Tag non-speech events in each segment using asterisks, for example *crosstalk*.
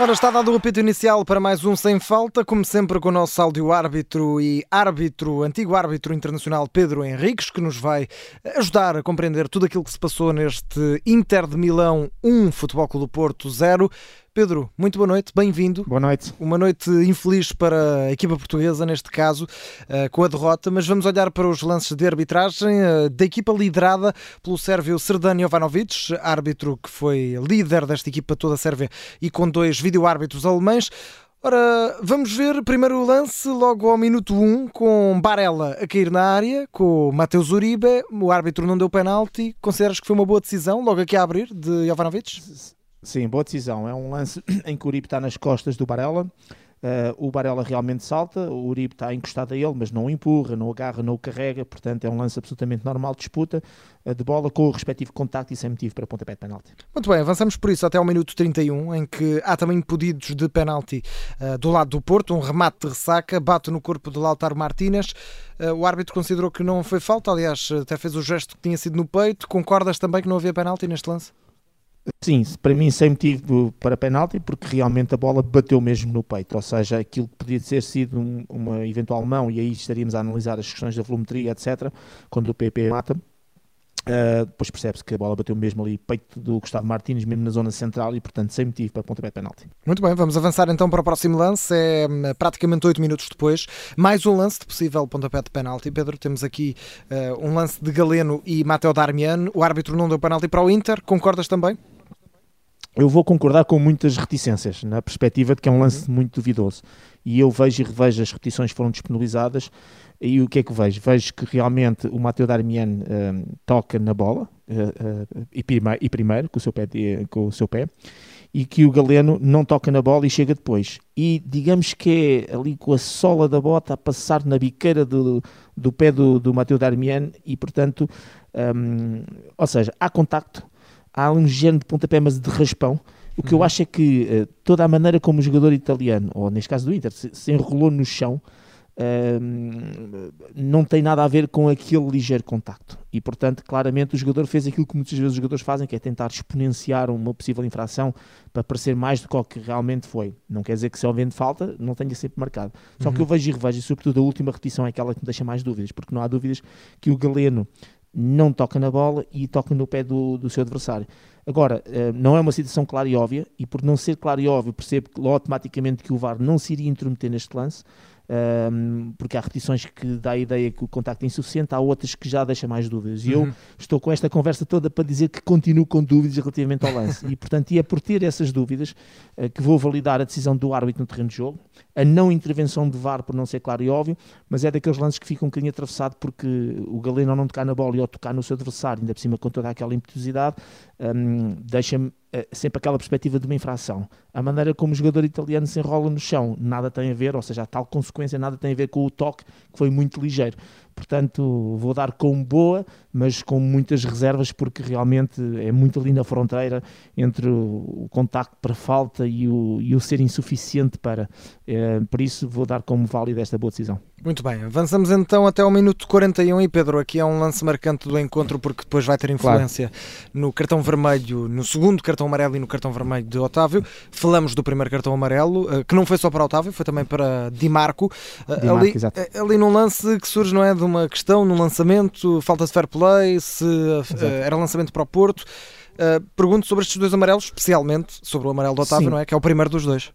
Ora, está dado o apito inicial para mais um Sem Falta, como sempre com o nosso áudio-árbitro e árbitro, antigo árbitro internacional Pedro Henriques, que nos vai ajudar a compreender tudo aquilo que se passou neste Inter de Milão 1, Futebol Clube do Porto 0. Pedro, muito boa noite, bem-vindo. Boa noite. Uma noite infeliz para a equipa portuguesa, neste caso, eh, com a derrota, mas vamos olhar para os lances de arbitragem eh, da equipa liderada pelo sérvio Srdan Jovanovic, árbitro que foi líder desta equipa toda a Sérvia e com dois vídeo-árbitros alemães. Ora, vamos ver primeiro o lance, logo ao minuto 1, com Barella a cair na área, com Mateus Uribe, o árbitro não deu penalti. Consideras que foi uma boa decisão, logo aqui a abrir, de Jovanovic? Sim, boa decisão. É um lance *clears throat* em que o Uribe está nas costas do Barella. Uh, o Barella realmente salta, o Uribe está encostado a ele, mas não empurra, não agarra, não o carrega. Portanto, é um lance absolutamente normal de disputa uh, de bola com o respectivo contacto e sem motivo para pontapé de penalti. Muito bem, avançamos por isso até ao minuto 31, em que há também pedidos de penalti uh, do lado do Porto. Um remate de ressaca, bate no corpo de Lautaro Martínez. o árbitro considerou que não foi falta, aliás, até fez o gesto que tinha sido no peito. Concordas também que não havia penalti neste lance? Sim, para mim sem motivo para penalti, porque realmente a bola bateu mesmo no peito, ou seja, aquilo que podia ter sido um, uma eventual mão, e aí estaríamos a analisar as questões da volumetria, etc., quando o PP mata, uh, depois percebe-se que a bola bateu mesmo ali peito do Gustavo Martins, mesmo na zona central, e portanto sem motivo para pontapé de penalti. Muito bem, vamos avançar então para o próximo lance, é hum, praticamente 8 minutos depois, mais um lance de possível pontapé de penalti. Pedro, temos aqui uh, um lance de Galeno e Mateo Darmian, o árbitro não deu penalti para o Inter, concordas também? Eu vou concordar com muitas reticências, na perspectiva de que é um lance uhum. muito duvidoso. E eu vejo e revejo as repetições que foram disponibilizadas, e o que é que vejo? Vejo que realmente o Mateo Darmian um, toca na bola, uh, uh, e, primeiro, e, primeiro, com o, seu pé de, com o seu pé, e que o Galeno não toca na bola e chega depois. E digamos que é ali com a sola da bota a passar na biqueira do, do pé do, do Mateo Darmian, e portanto, um, ou seja, há contacto, há um género de pontapé, mas de raspão. O que uhum. eu acho é que uh, toda a maneira como o jogador italiano, ou neste caso do Inter, se, se enrolou no chão, uh, não tem nada a ver com aquele ligeiro contacto. E, portanto, claramente o jogador fez aquilo que muitas vezes os jogadores fazem, que é tentar exponenciar uma possível infração para parecer mais do que o que realmente foi. Não quer dizer que se houver falta, não tenha sempre marcado. Só uhum. que eu vejo e revejo, e sobretudo a última repetição é aquela que me deixa mais dúvidas, porque não há dúvidas que o Galeno não toca na bola e toca no pé do, do seu adversário. Agora, eh, não é uma situação clara e óbvia, e por não ser clara e óbvia, percebo automaticamente que o VAR não se iria intrometer neste lance, um, porque há repetições que dá a ideia que o contacto é insuficiente, há outras que já deixam mais dúvidas. E uhum. eu estou com esta conversa toda para dizer que continuo com dúvidas relativamente ao lance. e, portanto, e é por ter essas dúvidas uh, que vou validar a decisão do árbitro no terreno de jogo, a não intervenção de VAR por não ser claro e óbvio, mas é daqueles lances que ficam um bocadinho atravessado porque o Galeno ao não tocar na bola e ao tocar no seu adversário, ainda por cima com toda aquela impetuosidade, um, deixa-me sempre aquela perspectiva de uma infração. A maneira como o jogador italiano se enrola no chão, nada tem a ver, ou seja, a tal consequência nada tem a ver com o toque, que foi muito ligeiro. Portanto, vou dar como boa, mas com muitas reservas, porque realmente é muito ali na fronteira entre o, contacto para falta e o, e o ser insuficiente para. É, por isso, vou dar como válida esta boa decisão. Muito bem, avançamos então até ao minuto 41 e Pedro, aqui é um lance marcante do encontro porque depois vai ter influência claro. no cartão vermelho, no segundo cartão amarelo e no cartão vermelho de Otávio. Falamos do primeiro cartão amarelo, eh, que não foi só para Otávio, foi também para Di Marco. Eh, Di ali, exato. Eh, ali num lance que surge, não é, de uma questão, num lançamento, falta de fair play, se uh, era lançamento para o Porto. Pergunto sobre estes dois amarelos, especialmente sobre o amarelo do Otávio, Sim. não é? Que é o primeiro dos dois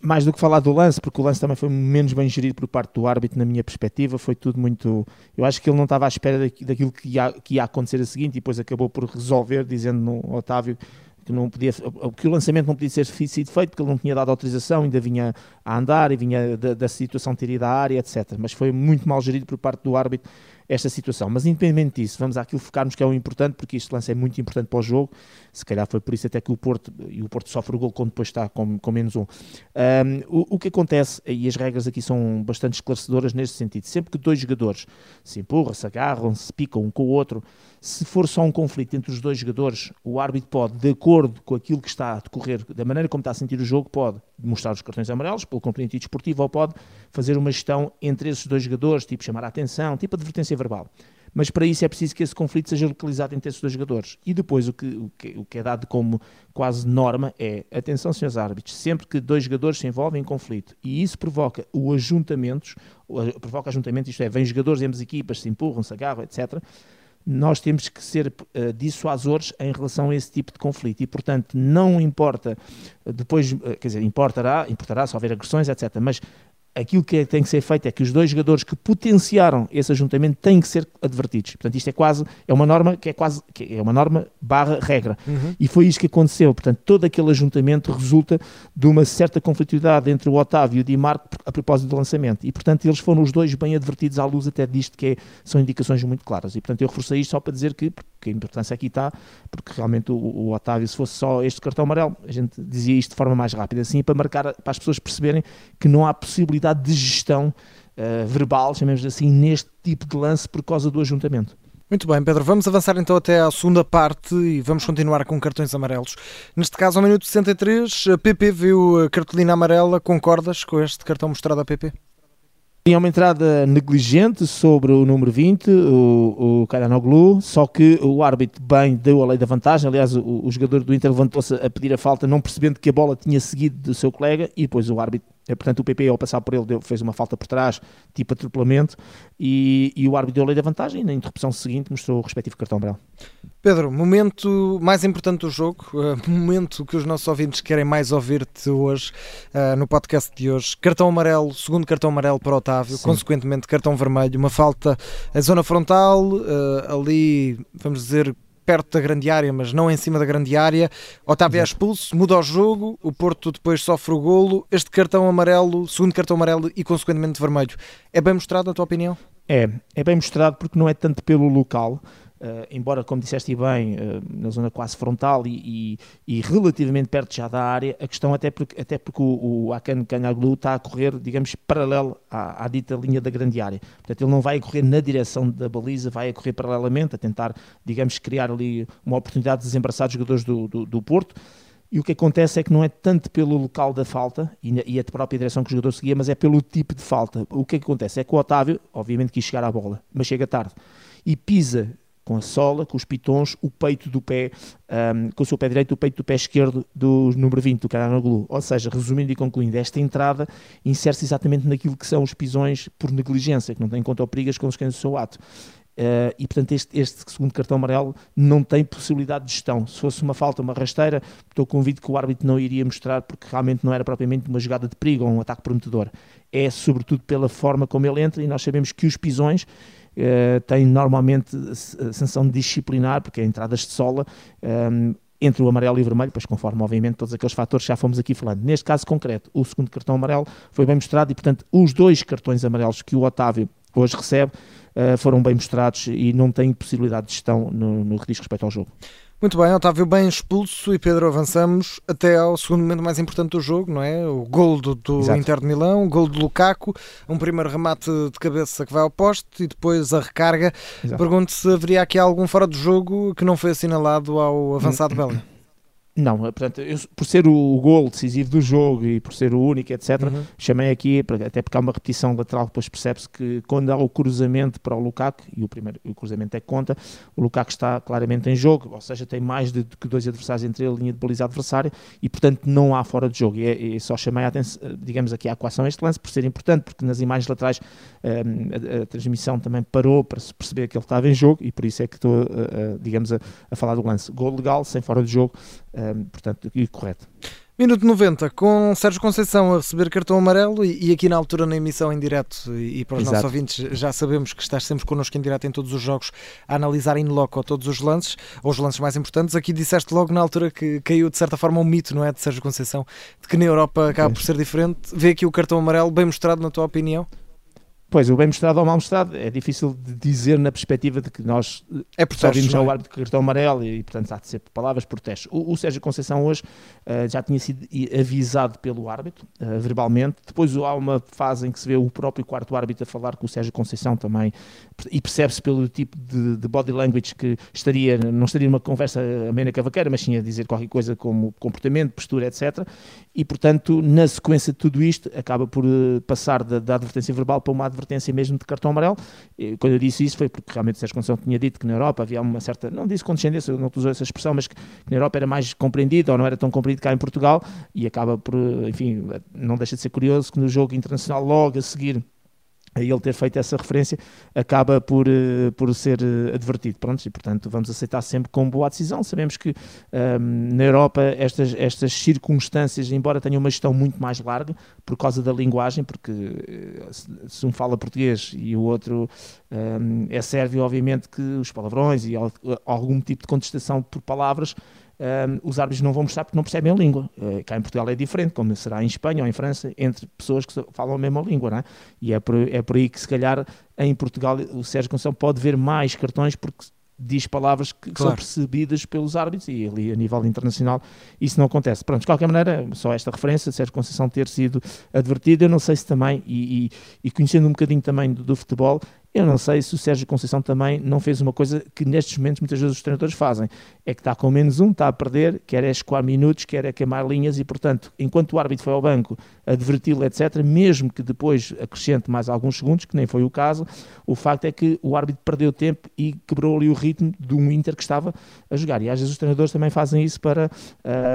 mais do que falar do lance, porque o lance também foi menos bem gerido por parte do árbitro, na minha perspectiva, foi tudo muito. Eu acho que ele não estava à espera daquilo que ia, que ia acontecer a seguinte e depois acabou por resolver, dizendo no Otávio que não podia, que o lançamento não podia ser sido feito porque ele não tinha dado autorização, ainda vinha a andar e vinha da, da situação ter ido à área, etc. Mas foi muito mal gerido por parte do árbitro esta situação. Mas independente disso, vamos àquilo focarmos que é o importante, porque este lance é muito importante para o jogo. Se calhar foi por isso até que o Porto, e o Porto sofre o gol quando depois está com, com menos um. um o, o, que acontece, e as regras aqui são bastante esclarecedoras neste sentido, sempre que dois jogadores se empurram, se agarram, se picam um com o outro, se for só um conflito entre os dois jogadores, o árbitro pode, de acordo com aquilo que está a decorrer, da maneira como está a sentir o jogo, pode mostrar os cartões amarelos pelo componente desportivo ou pode fazer uma gestão entre esses dois jogadores, tipo chamar a atenção, tipo advertência verbal. mas para isso é preciso que esse conflito seja localizado entre esses dois jogadores. E depois o que, o que, o que é dado como quase norma é, atenção senhores árbitros, sempre que dois jogadores se envolvem em conflito e isso provoca o ajuntamentos, provoca ajuntamento, isto é, vêm jogadores de ambas equipas, se empurram, se agarram, etc., nós temos que ser uh, dissuasores em relação a esse tipo de conflito e, portanto, não importa, depois, uh, quer dizer, importará, importará se houver agressões, etc., mas aquilo que tem que ser feito é que os dois jogadores que potenciaram esse ajuntamento têm que ser advertidos. Portanto, isto é quase, é uma norma que é quase, que é uma norma barra regra. Uhum. E foi isso que aconteceu. Portanto, todo aquele ajuntamento resulta de uma certa conflitualidade entre o Otávio e o Di Marco a propósito do lançamento. E, portanto, eles foram os dois bem advertidos à luz até disto que é, são indicações muito claras. E, portanto, eu reforcei isto só para dizer que, que a importância aqui está, porque realmente o, o, Otávio, se fosse só este cartão amarelo, a gente dizia isto de forma mais rápida, assim, para marcar, para as pessoas perceberem que não há possibilidade de gestão uh, verbal, chamemos assim, neste tipo de lance por causa do ajuntamento. Muito bem, Pedro. Vamos avançar então até à segunda parte e vamos continuar com cartões amarelos. Neste caso, ao minuto 63, a PP viu a cartolina amarela. Concordas com este cartão mostrado à PP? Tinha uma entrada negligente sobre o número 20, o, o Karanoglu, só que o árbitro bem deu a lei da vantagem. Aliás, o, o jogador do Inter levantou-se a pedir a falta, não percebendo que a bola tinha seguido do seu colega, e depois o árbitro é, portanto, o PP, ao passar por ele, deu, fez uma falta por trás, tipo atropelamento, e, e o árbitro deu a lei da vantagem e na interrupção seguinte mostrou o respectivo cartão amarelo. Pedro, momento mais importante do jogo, uh, *laughs* momento que os nossos ouvintes querem mais ouvir-te hoje, uh, no podcast de hoje. Cartão amarelo, segundo cartão amarelo para Otávio, Sim. consequentemente cartão vermelho, uma falta a zona frontal, uh, ali, vamos dizer, perto da grande área, mas não em cima da grande área. Otávio é expulso, muda o jogo, o Porto depois sofre o golo. Este cartão amarelo, segundo cartão amarelo e consequentemente vermelho, é bem mostrado, na tua opinião? É, é bem mostrado porque não é tanto pelo local, Uh, embora, como disseste bem, uh, na zona quase frontal e, e, e, relativamente perto já da área, a questão até porque, até porque o, o Akan Kanaglu está a correr, digamos, paralelo à, à, dita linha da grande área. Portanto, ele não vai correr na direção da baliza, vai a correr paralelamente, a tentar, digamos, criar ali uma oportunidade de desembaraçar os jogadores do, do, do Porto. E o que acontece é que não é tanto pelo local da falta e, a própria direção que o jogador seguia, mas é pelo tipo de falta. O que, é que acontece é que o Otávio, obviamente, quis chegar à bola, mas chega tarde e pisa com a sola, com os pitons, o peito do pé, um, com o seu pé direito, o peito do pé esquerdo do número 20, do Caranoglu. Ou seja, resumindo e concluindo, esta entrada insere-se exatamente naquilo que são os pisões por negligência, que não tem em conta o perigo as consequências do seu ato. Uh, e portanto este, este, segundo cartão amarelo não tem possibilidade de gestão. Se fosse uma falta, uma rasteira, estou convido que o árbitro não iria mostrar porque realmente não era propriamente uma jogada de perigo ou um ataque prometedor. É sobretudo pela forma como ele entra e nós sabemos que os pisões uh, tem normalmente sanção disciplinar, porque é entradas de sola, um, ehm, entre o amarelo e o vermelho, pois conforme, obviamente, todos aqueles fatores que já fomos aqui falando. Neste caso concreto, o segundo cartão amarelo foi bem mostrado e, portanto, os dois cartões amarelos que o Otávio hoje recebe uh, foram bem mostrados e não tem possibilidade de gestão no, no que diz respeito ao jogo. Muito bem, Otávio bem expulso e Pedro avançamos até ao segundo momento mais importante do jogo, não é? O gol do, do Inter de Milão, o gol do Lukaku, um primeiro remate de cabeça que vai ao poste e depois a recarga. Pergunto se haveria aqui algum fora do jogo que não foi assinalado ao avançado hum. belga. Não, portanto, eu, por ser o gol decisivo do jogo e por ser o único, etc., uhum. chamei aqui, até porque há uma repetição lateral, depois percebe-se que quando há o cruzamento para o Lukaku, e o primeiro o cruzamento é que conta, o Lukaku está claramente em jogo, ou seja, tem mais de, que dois adversários entre ele e a linha de baliza adversária, e portanto não há fora de jogo. E, é, e só chamei a atenção, digamos aqui, a equação este lance, por ser importante, porque nas imagens laterais um, a, a, transmissão também parou para se perceber que ele estava em jogo, e por isso é que estou, digamos, a, falar do lance. Gol legal, sem fora de jogo, um, portanto, e correto. Minuto 90, com Sérgio Conceição a receber cartão amarelo e, e aqui na altura na emissão em direto e, e para os Exato. nossos ouvintes já sabemos que estás sempre connosco em direto em todos os jogos a analisar in loco todos os lances, ou os lances mais importantes. Aqui disseste logo na altura que caiu de certa forma um mito, não é, de Sérgio Conceição, de que na Europa acaba por ser diferente. Vê aqui o cartão amarelo bem mostrado na tua opinião? Pois, o bem mostrado ou mal mostrado é difícil de dizer na perspectiva de que nós é por só vimos já o é? árbitro de cartão amarelo e, portanto, há de ser palavras por teste. O, o Sérgio Conceição hoje uh, já tinha sido avisado pelo árbitro, uh, verbalmente. Depois há uma fase em que se vê o próprio quarto árbitro a falar com o Sérgio Conceição também e percebe-se pelo tipo de, de, body language que estaria, não estaria numa conversa amena cavaqueira, mas sim a dizer qualquer coisa como comportamento, postura, etc. E, portanto, na sequência de tudo isto, acaba por passar da, da advertência verbal para uma advertência advertência mesmo de cartão amarelo. E, quando eu disse isso foi porque realmente Sérgio Conceição tinha dito que na Europa havia uma certa, não disse condescendência, não usou essa expressão, mas que, que na Europa era mais compreendido ou não era tão compreendido cá em Portugal e acaba por, enfim, não deixa de ser curioso que no jogo internacional logo a seguir ele ter feito essa referência, acaba por, uh, por ser uh, advertido. Pronto, e portanto vamos aceitar sempre com boa decisão. Sabemos que um, ehm, na Europa estas, estas circunstâncias, embora tenham uma gestão muito mais larga, por causa da linguagem, porque se, se, um fala português e o outro um, ehm, é sérvio, obviamente que os palavrões e algum tipo de contestação por palavras um, os árbitros não vão mostrar porque não percebem a língua. Uh, cá em Portugal é diferente, como será em Espanha ou em França, entre pessoas que falam a mesma língua, não é? E é por, é por aí que, se calhar, em Portugal, o Sérgio Conceição pode ver mais cartões porque diz palavras que, claro. são percebidas pelos árbitros e ali a nível internacional isso não acontece. Pronto, de qualquer maneira, só esta referência, Sérgio Conceição ter sido advertido, eu não sei se também, e, e, e conhecendo um bocadinho também do, do futebol, eu não sei se o Sérgio Conceição também não fez uma coisa que nestes momentos muitas vezes os treinadores fazem. É que está com menos um, está a perder, quer é escoar minutos, quer é queimar linhas e, portanto, enquanto o árbitro foi ao banco adverti-lo, etc., mesmo que depois acrescente mais alguns segundos, que nem foi o caso, o facto é que o árbitro perdeu tempo e quebrou ali o ritmo de um Inter que estava a jogar. E às vezes os treinadores também fazem isso para,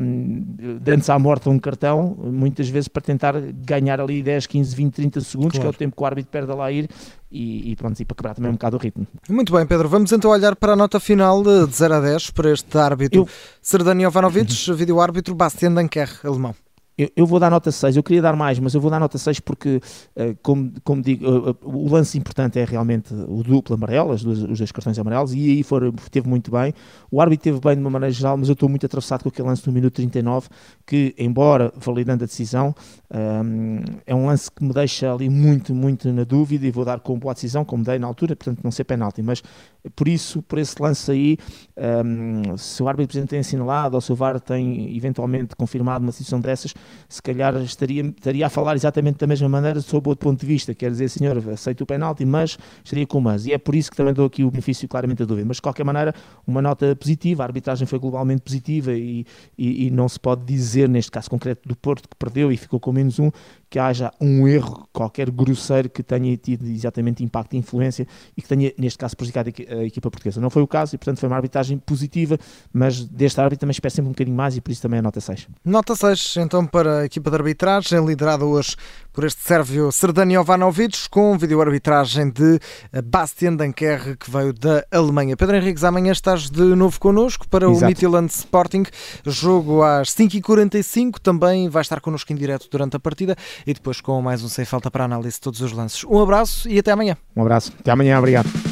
um, dando-se à morte um cartão, muitas vezes para tentar ganhar ali 10, 15, 20, 30 segundos, claro. que é o tempo que o árbitro perde a lá ir, e, e, pronto, e para quebrar também um bocado o ritmo. Muito bem, Pedro. Vamos então olhar para a nota final de 0 a 10 para este árbitro. Eu... Serdani Jovanovic, vídeo árbitro Bastian Danker, alemão. Eu, eu, vou dar nota 6, eu queria dar mais, mas eu vou dar nota 6 porque, uh, como, como digo, uh, o lance importante é realmente o duplo amarelo, as duas, os dois cartões amarelos, e aí for, teve muito bem. O árbitro teve bem de uma maneira geral, mas eu estou muito atravessado com aquele lance no minuto 39, que, embora validando a decisão, é um lance que me deixa ali muito, muito na dúvida e vou dar com boa decisão, como dei na altura, portanto não ser penalti, mas por isso, por esse lance aí, se o árbitro presente tem assinalado ou se o VAR tem eventualmente confirmado uma decisão dessas, se calhar estaria, estaria a falar exatamente da mesma maneira sob outro ponto de vista, quer dizer, senhor, aceito o penalti, mas estaria com mas, e é por isso que também dou aqui o benefício claramente da dúvida, mas de qualquer maneira, uma nota positiva, a arbitragem foi globalmente positiva e, e, e não se pode dizer, neste caso concreto do Porto, que perdeu e ficou com menos um, que haja um erro qualquer grosseiro que tenha tido exatamente impacto e influência e que tenha, neste caso, prejudicado a equipa portuguesa. Não foi o caso e, portanto, foi uma arbitragem positiva, mas deste árbitro também espero sempre um bocadinho mais e por isso também a nota 6. Nota 6, então, para a equipa de arbitragem, liderada hoje por este sérvio Serdani Jovanovic, com vídeo-arbitragem de Bastian Dankerre, que veio da Alemanha. Pedro Henriques, amanhã estás de novo connosco para Exato. o Midtjylland Sporting, jogo às 5h45, também vai estar connosco em direto durante a partida e depois com mais um Sem Falta para análise de todos os lances. Um abraço e até amanhã. Um abraço, até amanhã, obrigado.